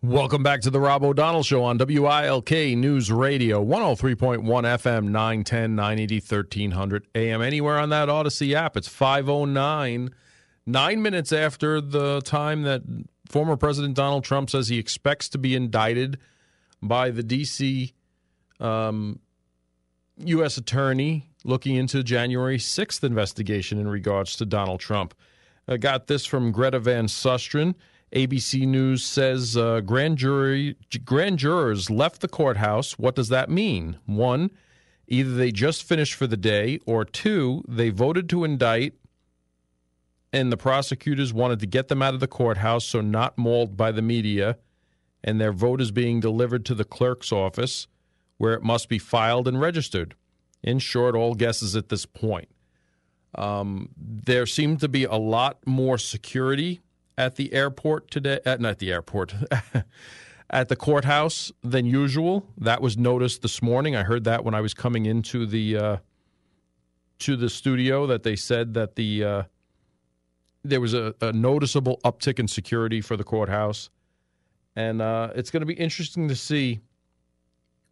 Welcome back to the Rob O'Donnell Show on WILK News Radio, 103.1 FM, 910, 980, 1300 AM. Anywhere on that Audacy app, it's 509, nine minutes after the time that former President Donald Trump says he expects to be indicted by the D.C. Um, U.S. Attorney looking into January 6th investigation in regards to Donald Trump. I got this from Greta Van Susteren. ABC News says uh, grand jury grand jurors left the courthouse. What does that mean? One, either they just finished for the day, or two, they voted to indict, and the prosecutors wanted to get them out of the courthouse so not mauled by the media, and their vote is being delivered to the clerk's office, where it must be filed and registered. In short, all guesses at this point. Um, there seemed to be a lot more security at the airport today, at, not the airport, at the courthouse than usual. That was noticed this morning. I heard that when I was coming into the uh, to the studio that they said that the uh, there was a, a, noticeable uptick in security for the courthouse, and uh, it's going to be interesting to see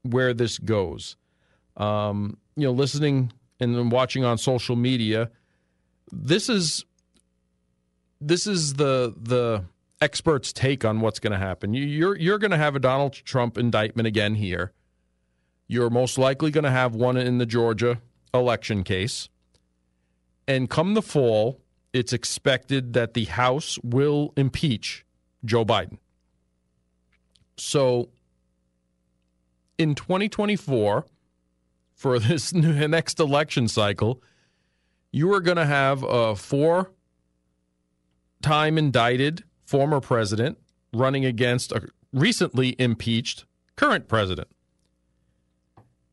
where this goes. Um, you know, listening and watching on social media, this is this is the the experts' take on what's going to happen. You're you're going to have a Donald Trump indictment again here. You're most likely going to have one in the Georgia election case. And come the fall, it's expected that the House will impeach Joe Biden. So in 2024, for this next election cycle, you are going to have a four time indicted former president running against a recently impeached current president.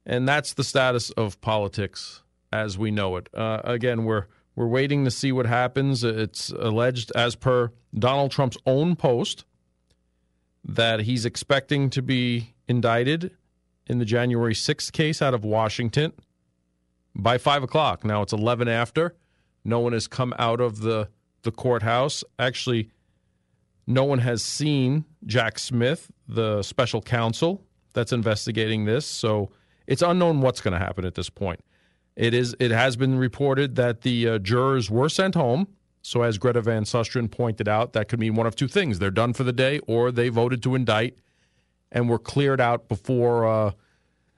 And that's the status of politics as we know it. Uh, again, we're we're waiting to see what happens. It's alleged, as per Donald Trump's own post, that he's expecting to be indicted in the January 6th case out of Washington by 5 o'clock. Now it's 11 after. No one has come out of the the courthouse. Actually, no one has seen Jack Smith, the special counsel that's investigating this. So it's unknown what's going to happen at this point. It is. It has been reported that the uh, jurors were sent home. So as Greta Van Susteren pointed out, that could mean one of two things: they're done for the day, or they voted to indict and were cleared out before uh,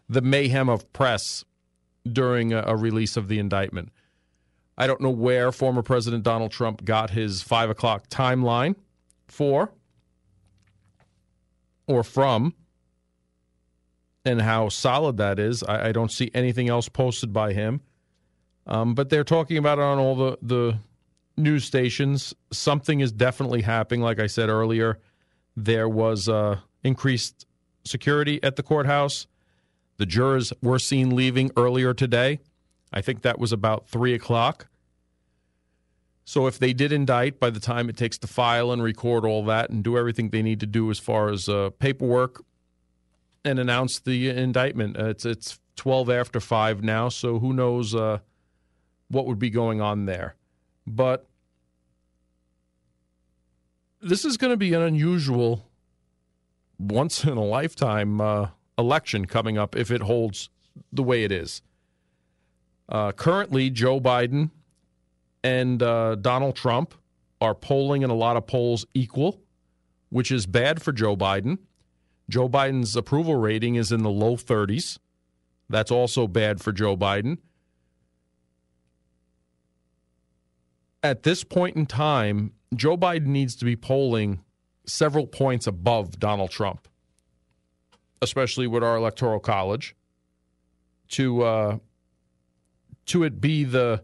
the mayhem of press during a, a release of the indictment. I don't know where former President Donald Trump got his five o'clock timeline for or from and how solid that is. I, I don't see anything else posted by him. Um, but they're talking about it on all the, the news stations. Something is definitely happening. Like I said earlier, there was uh, increased security at the courthouse. The jurors were seen leaving earlier today. I think that was about 3 o'clock. So if they did indict, by the time it takes to file and record all that and do everything they need to do as far as uh, paperwork and announce the indictment, uh, it's it's 12 after 5 now, so who knows uh, what would be going on there. But this is going to be an unusual, once in a lifetime uh, election coming up if it holds the way it is. Uh, currently, Joe Biden and uh, Donald Trump are polling in a lot of polls equal, which is bad for Joe Biden. Joe Biden's approval rating is in the low 30s. That's also bad for Joe Biden. At this point in time, Joe Biden needs to be polling several points above Donald Trump especially with our electoral college, to uh, to it be the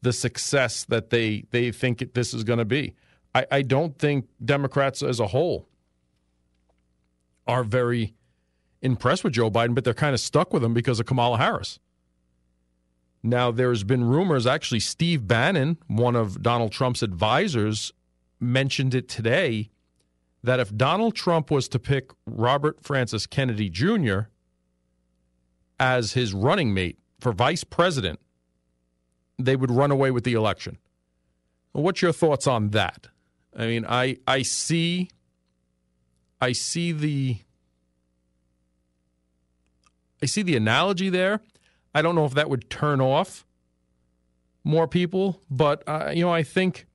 the success that they they think this is going to be. I, I don't think Democrats as a whole are very impressed with Joe Biden, but they're kind of stuck with him because of Kamala Harris. Now, there's been rumors, actually, Steve Bannon, one of Donald Trump's advisors, mentioned it today that if Donald Trump was to pick Robert Francis Kennedy Jr. as his running mate for vice president, they would run away with the election. What's your thoughts on that? I mean, I I see I see the I see the analogy there. I don't know if that would turn off more people, but uh, you know, I think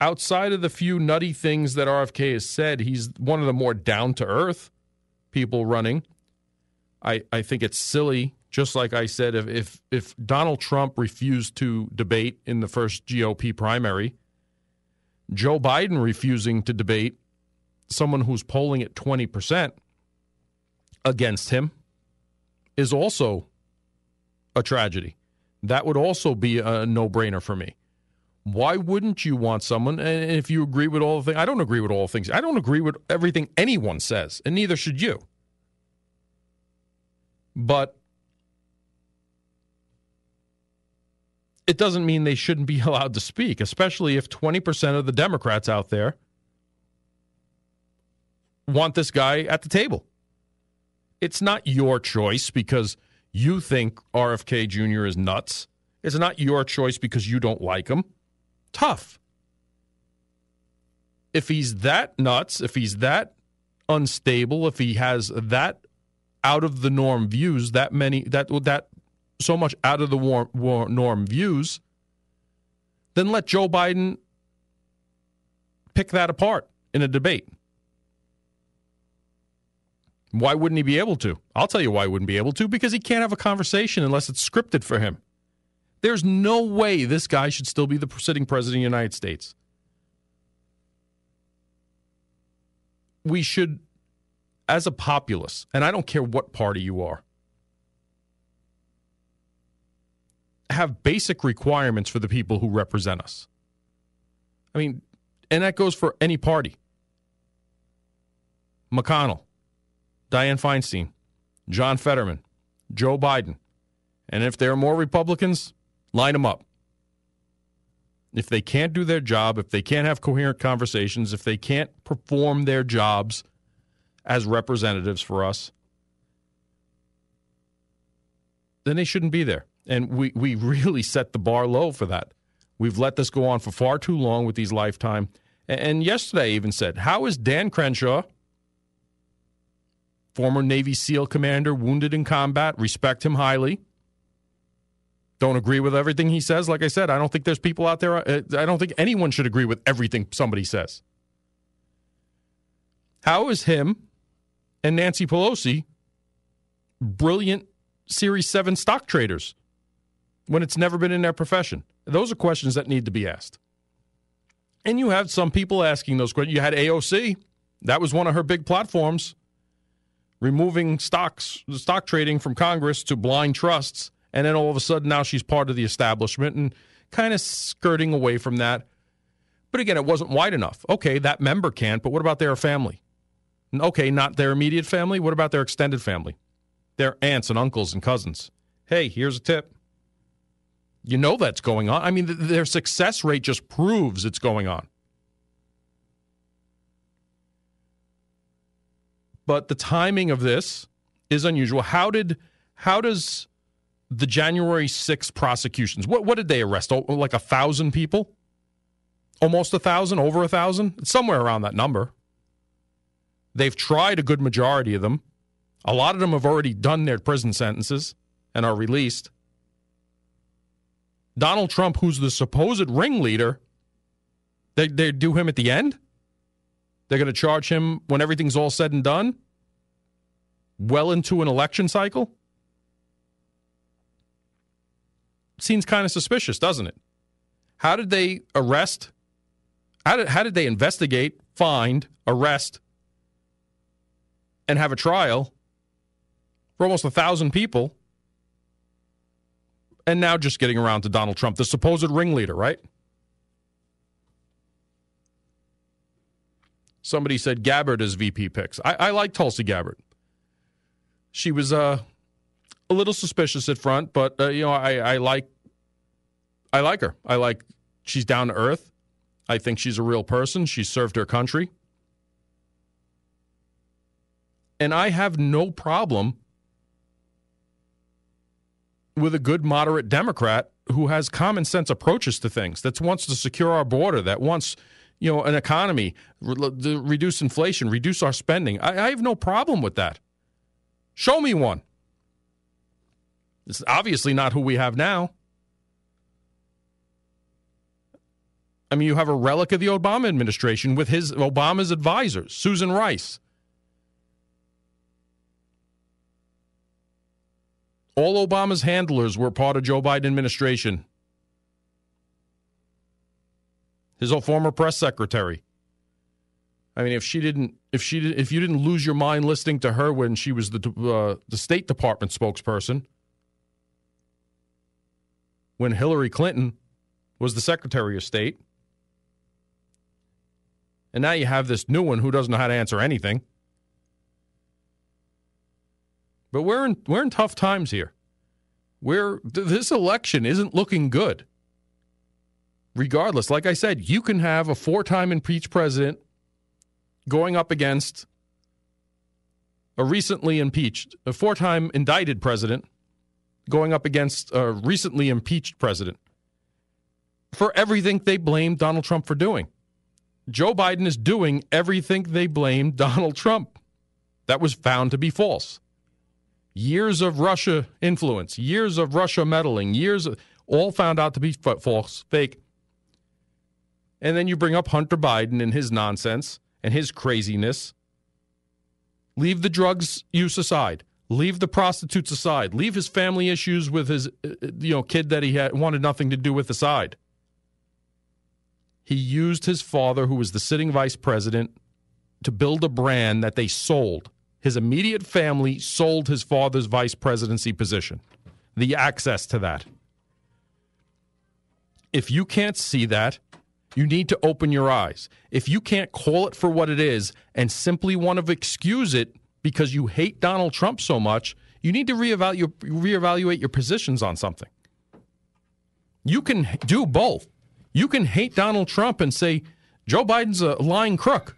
outside of the few nutty things that RFK has said, he's one of the more down to earth people running. I I think it's silly. Just like I said, if, if if Donald Trump refused to debate in the first GOP primary, Joe Biden refusing to debate someone who's polling at twenty percent against him is also a tragedy. That would also be a no brainer for me. Why wouldn't you want someone? And if you agree with all the things, I don't agree with all things. I don't agree with everything anyone says, and neither should you. But it doesn't mean they shouldn't be allowed to speak, especially if 20% of the Democrats out there want this guy at the table. It's not your choice because you think RFK Jr. is nuts. It's not your choice because you don't like him. Tough. If he's that nuts, if he's that unstable, if he has that out of the norm views, that many that that so much out of the war, war norm views, then let Joe Biden pick that apart in a debate. Why wouldn't he be able to? I'll tell you why he wouldn't be able to because he can't have a conversation unless it's scripted for him. There's no way this guy should still be the sitting president of the United States. We should, as a populace, and I don't care what party you are, have basic requirements for the people who represent us. I mean, and that goes for any party. McConnell, Dianne Feinstein, John Fetterman, Joe Biden. And if there are more Republicans, line them up. If they can't do their job, if they can't have coherent conversations, if they can't perform their jobs as representatives for us, then they shouldn't be there. And we, we really set the bar low for that. We've let this go on for far too long with these lifetime. And yesterday I even said, how is Dan Crenshaw, former Navy SEAL commander, wounded in combat, respect him highly. Don't agree with everything he says. Like I said, I don't think there's people out there, uh, I don't think anyone should agree with everything somebody says. How is him and Nancy Pelosi brilliant Series 7 stock traders when it's never been in their profession? Those are questions that need to be asked. And you have some people asking those questions. You had AOC, that was one of her big platforms removing stocks, stock trading from Congress to blind trusts, and then all of a sudden now she's part of the establishment and kind of skirting away from that. But again, it wasn't wide enough. Okay, that member can't, but what about their family? Okay, not their immediate family. What about their extended family? Their aunts and uncles and cousins. Hey, here's a tip. You know that's going on. I mean, their success rate just proves it's going on. but the timing of this is unusual. How did how does the January 6th prosecutions what what did they arrest? Oh, like a thousand people? Almost a thousand, over a thousand, somewhere around that number. They've tried a good majority of them. A lot of them have already done their prison sentences and are released. Donald Trump, who's the supposed ringleader, they they do him at the end. They're going to charge him when everything's all said and done, well into an election cycle. Seems kind of suspicious, doesn't it? How did they arrest? How did, how did they investigate, find, arrest, and have a trial for almost a thousand people? And now just getting around to Donald Trump, the supposed ringleader, right? Somebody said Gabbard is VP picks. I, I like Tulsi Gabbard. She was uh, a little suspicious at front, but uh, you know I, I like I like her. I like she's down to earth. I think she's a real person. She served her country. And I have no problem with a good moderate Democrat who has common sense approaches to things, that wants to secure our border, that wants you know, an economy, re- reduce inflation, reduce our spending. I, I have no problem with that. Show me one. It's obviously not who we have now. I mean, you have a relic of the Obama administration with his Obama's advisors, Susan Rice. All Obama's handlers were part of Joe Biden administration. His old former press secretary. I mean, if she didn't, if she did, if you didn't lose your mind listening to her when she was the uh, the State Department spokesperson, when Hillary Clinton was the Secretary of State, and now you have this new one who doesn't know how to answer anything. But we're in we're in tough times here. We're this election isn't looking good. Regardless, like I said, you can have a four-time impeached president going up against a recently impeached, a four-time indicted president going up against a recently impeached president for everything they blame Donald Trump for doing. Joe Biden is doing everything they blame Donald Trump. That was found to be false. Years of Russia influence, years of Russia meddling, years of, all found out to be false, fake. And then you bring up Hunter Biden and his nonsense and his craziness. Leave the drugs use aside. Leave the prostitutes aside. Leave his family issues with his uh, you know kid that he had wanted nothing to do with aside. He used his father, who was the sitting vice president, to build a brand that they sold. His immediate family sold his father's vice presidency position, the access to that. If you can't see that, you need to open your eyes. If you can't call it for what it is and simply want to excuse it because you hate Donald Trump so much, you need to reevaluate, your positions on something. You can do both. You can hate Donald Trump and say Joe Biden's a lying crook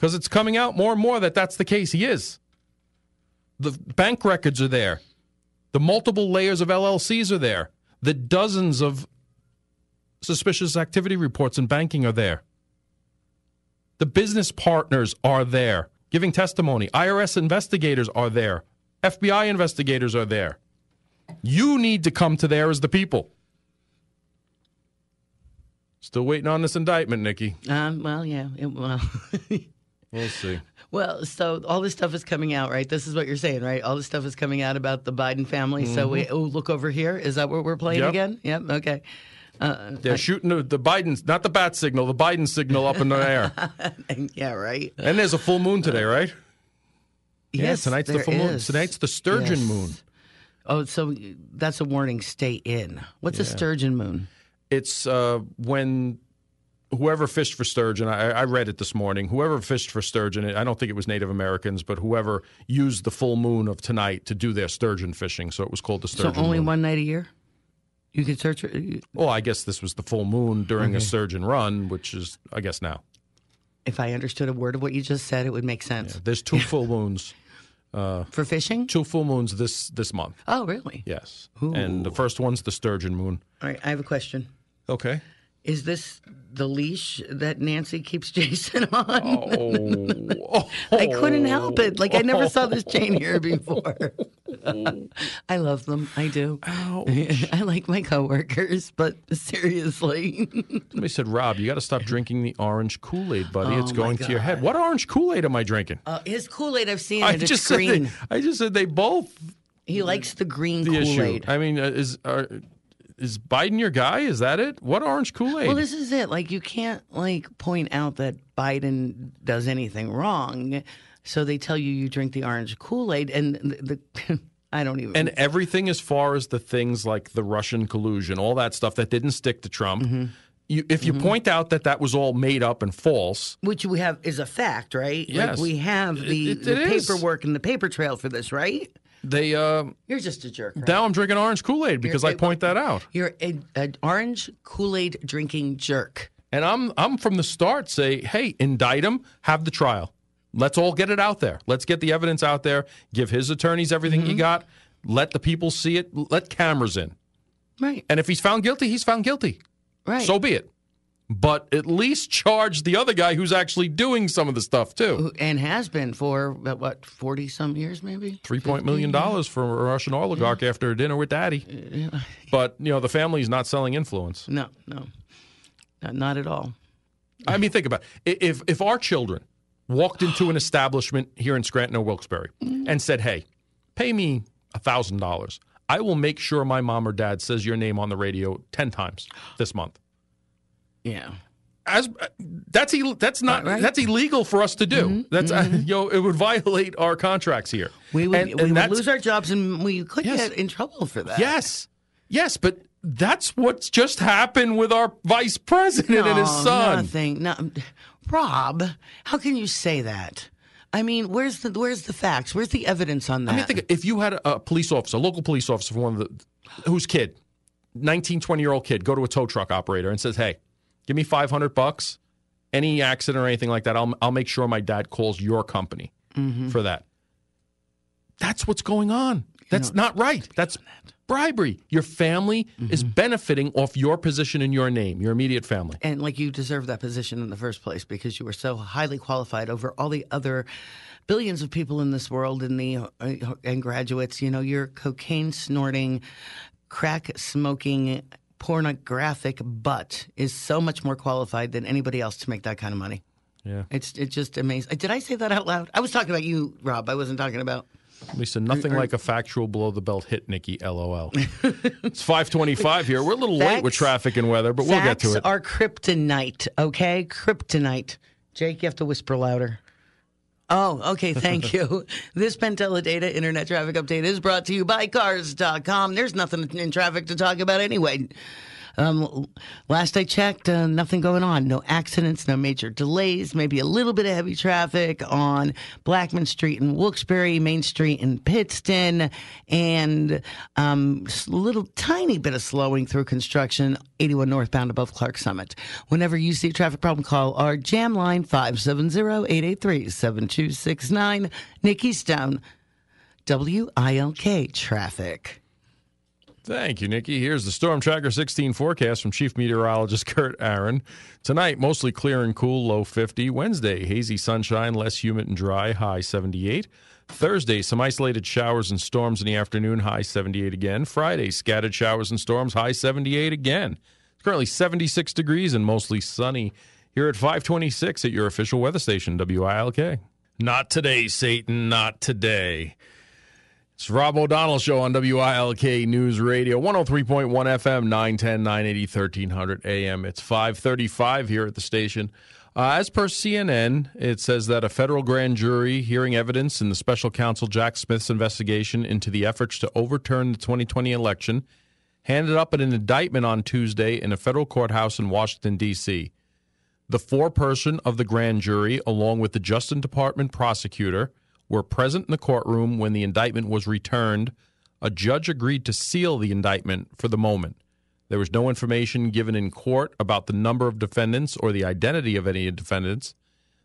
because it's coming out more and more that that's the case. He is. The bank records are there, the multiple layers of LLCs are there, the dozens of suspicious activity reports in banking are there. The business partners are there giving testimony. IRS investigators are there. FBI investigators are there. You need to come to there as the people. Still waiting on this indictment, Nikki. Um, well, yeah. It, well, we'll see. Well, so all this stuff is coming out, right? This is what you're saying, right? All this stuff is coming out about the Biden family. Mm-hmm. So we oh, look over here. Is that what we're playing yep. again? Yep. Okay. Uh, They're I, shooting the, the Biden, not the bat signal, the Biden signal up in the air. yeah, right. And there's a full moon today, right? Yes, yeah, tonight's the full is. moon. Tonight's the sturgeon yes. moon. Oh, so that's a warning. Stay in. What's yeah. a sturgeon moon? It's uh, when whoever fished for sturgeon, I, I, read it this morning. Whoever fished for sturgeon, I don't think it was Native Americans, but whoever used the full moon of tonight to do their sturgeon fishing. So it was called the sturgeon. So only moon. one night a year. You can search it. Well, I guess this was the full moon during okay. a sturgeon run, which is, I guess, now. If I understood a word of what you just said, it would make sense. Yeah, there's two full moons. Uh, for fishing? Two full moons this this month. Oh, really? Yes. Ooh. And the first one's the sturgeon moon. All right, I have a question. Okay. Is this the leash that Nancy keeps Jason on? Oh, I couldn't help it. Like I never saw this chain here before. I love them. I do. Ouch. I like my coworkers, but seriously. Somebody said, Rob, you got to stop drinking the orange Kool Aid, buddy. Oh, it's going to your head. What orange Kool Aid am I drinking? Uh, his Kool Aid, I've seen I it. just it's green. Said they, I just said they both. He likes the green Kool Aid. I mean, uh, is. Uh, is Biden your guy? Is that it? What orange Kool Aid? Well, this is it. Like you can't like point out that Biden does anything wrong, so they tell you you drink the orange Kool Aid, and the, the I don't even. And everything as far as the things like the Russian collusion, all that stuff that didn't stick to Trump. Mm-hmm. You, if you mm-hmm. point out that that was all made up and false, which we have is a fact, right? Yes, like we have the, it, it, the it paperwork and the paper trail for this, right? They uh, you're just a jerk. Right? Now I'm drinking orange Kool Aid because you're, I point that out. You're an orange Kool Aid drinking jerk. And I'm I'm from the start say, hey, indict him, have the trial. Let's all get it out there. Let's get the evidence out there. Give his attorneys everything mm-hmm. you got. Let the people see it. Let cameras in. Right. And if he's found guilty, he's found guilty. Right. So be it. But at least charge the other guy who's actually doing some of the stuff too. And has been for what forty some years, maybe. Three point million dollars for a Russian oligarch after a dinner with daddy. But you know the family's not selling influence. No, no, not, not at all. I mean, think about it. if if our children walked into an establishment here in Scranton or Wilkes-Barre mm-hmm. and said, "Hey, pay me a thousand dollars. I will make sure my mom or dad says your name on the radio ten times this month." Yeah. As uh, that's that's not Right, that's illegal for us to do. Mm-hmm. That's uh, mm-hmm. you know it would violate our contracts here. We would, And- we and would lose our jobs, and we could Yes. get in trouble for that. Yes, yes, but that's what's just happened with our vice president and his son. Nothing. No, Rob, how can you say that? I mean, where's the where's the facts? Where's the evidence on that? I mean, think if you had a, a police officer, a local police officer, for one of the whose kid, 19, 20 year old kid, go to a tow truck operator and says, "Hey, give me five hundred bucks. Any accident or anything like that, I'll I'll make sure my dad calls your company for that." That's what's going on. That's not right. That's bribery. Your family is benefiting off your position in your name, your immediate family. and like you deserve that position in the first place because you were so highly qualified over all the other billions of people in this world and the uh, and graduates. You know, you're cocaine snorting, crack smoking, pornographic butt is so much more qualified than anybody else to make that kind of money. Yeah. It's it's just amazing. Uh, did I say that out loud? I was talking about you, Rob. I wasn't talking about. Lisa, nothing like a factual below the belt hit, Nikki. LOL. it's 525 here. We're a little late with traffic and weather, but we'll get to it. are kryptonite, okay? Kryptonite. Jake, you have to whisper louder. Oh, okay. Thank you. this PenTeleData Internet Traffic Update is brought to you by Cars.com. There's nothing in traffic to talk about anyway. Um, last I checked, uh, nothing going on. No accidents, no major delays. Maybe a little bit of heavy traffic on Blackman Street in Wilkes-Barre, Main Street in Pittston, and um, little tiny bit of slowing through construction 81 northbound above Clarks Summit. Whenever you see a traffic problem, call our jam line 570-883-7269. Nikki Stone, WILK Traffic. Thank you, Nikki. Here's the Storm Tracker 16 forecast from Chief Meteorologist Kurt Aaron. Tonight, mostly clear and cool, low 50. Wednesday, hazy sunshine, less humid and dry, high 78. Thursday, some isolated showers and storms in the afternoon, high 78 again. Friday, scattered showers and storms, high 78 again. It's currently 76 degrees and mostly sunny here at 526 at your official weather station, WILK. Not today, Satan, not today. It's Rob O'Donnell Show on WILK News Radio, 103.1 FM, 910, 980, 1300 AM. It's 535 here at the station. Uh, as per CNN, it says that a federal grand jury hearing evidence in the special counsel Jack Smith's investigation into the efforts to overturn the 2020 election handed up an indictment on Tuesday in a federal courthouse in Washington, D.C. The foreperson of the grand jury, along with the Justice Department prosecutor, were present in the courtroom when the indictment was returned. A judge agreed to seal the indictment for the moment. There was no information given in court about the number of defendants or the identity of any defendants.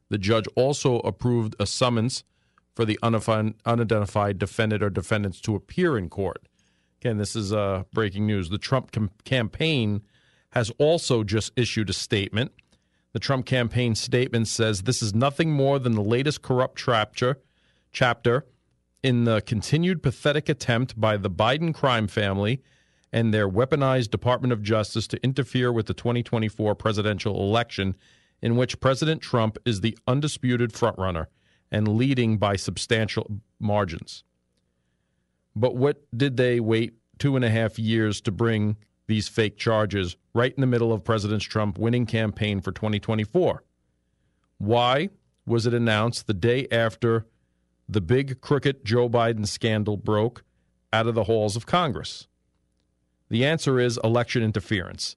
The judge also approved a summons for the unidentified defendant or defendants to appear in court. Again, this is uh, breaking news. The Trump com- campaign has also just issued a statement. The Trump campaign statement says this is nothing more than the latest corrupt chapter, chapter in the continued pathetic attempt by the Biden crime family and their weaponized Department of Justice to interfere with the 2024 presidential election, in which President Trump is the undisputed frontrunner and leading by substantial margins. But what did they wait two and a half years to bring these fake charges right in the middle of President Trump's winning campaign for 2024? Why was it announced the day after the big crooked Joe Biden scandal broke out of the halls of Congress? The answer is election interference.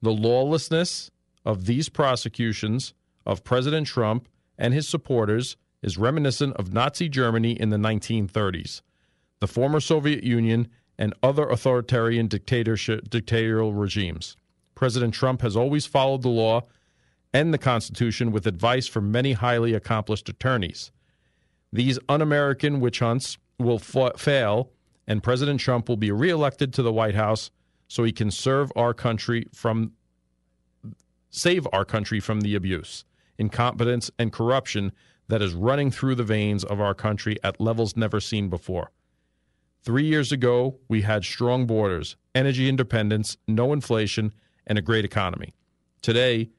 The lawlessness of these prosecutions of President Trump and his supporters is reminiscent of Nazi Germany in the 1930s, the former Soviet Union, and other authoritarian dictatorial regimes. President Trump has always followed the law and the Constitution with advice from many highly accomplished attorneys. These un American witch hunts will fa- fail, and President Trump will be reelected to the White House so he can serve our country from save our country from the abuse, incompetence, and corruption that is running through the veins of our country at levels never seen before. Three years ago, we had strong borders, energy independence, no inflation, and a great economy. Today,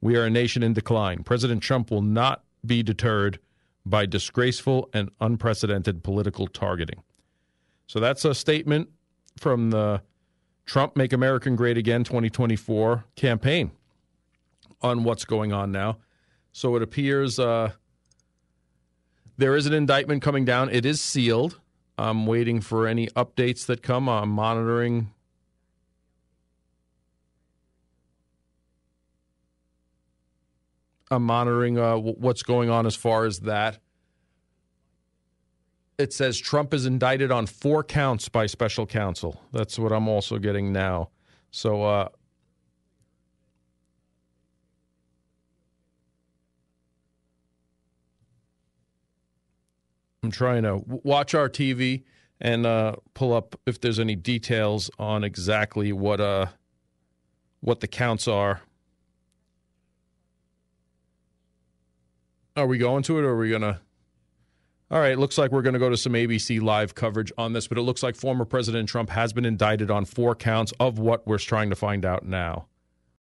we are a nation in decline. President Trump will not be deterred by disgraceful and unprecedented political targeting. So that's a statement from the Trump Make America Great Again 2024 campaign on what's going on now. So it appears uh, there is an indictment coming down. It is sealed. I'm waiting for any updates that come. I'm monitoring. I'm monitoring uh, what's going on as far as that it says Trump is indicted on four counts by special counsel. That's what I'm also getting now. So, uh, I'm trying to watch our TV and uh, pull up if there's any details on exactly what uh, what the counts are. Are we going to it, or are we gonna? All right, looks like we're going to go to some ABC live coverage on this, but it looks like former President Trump has been indicted on four counts of what we're trying to find out now.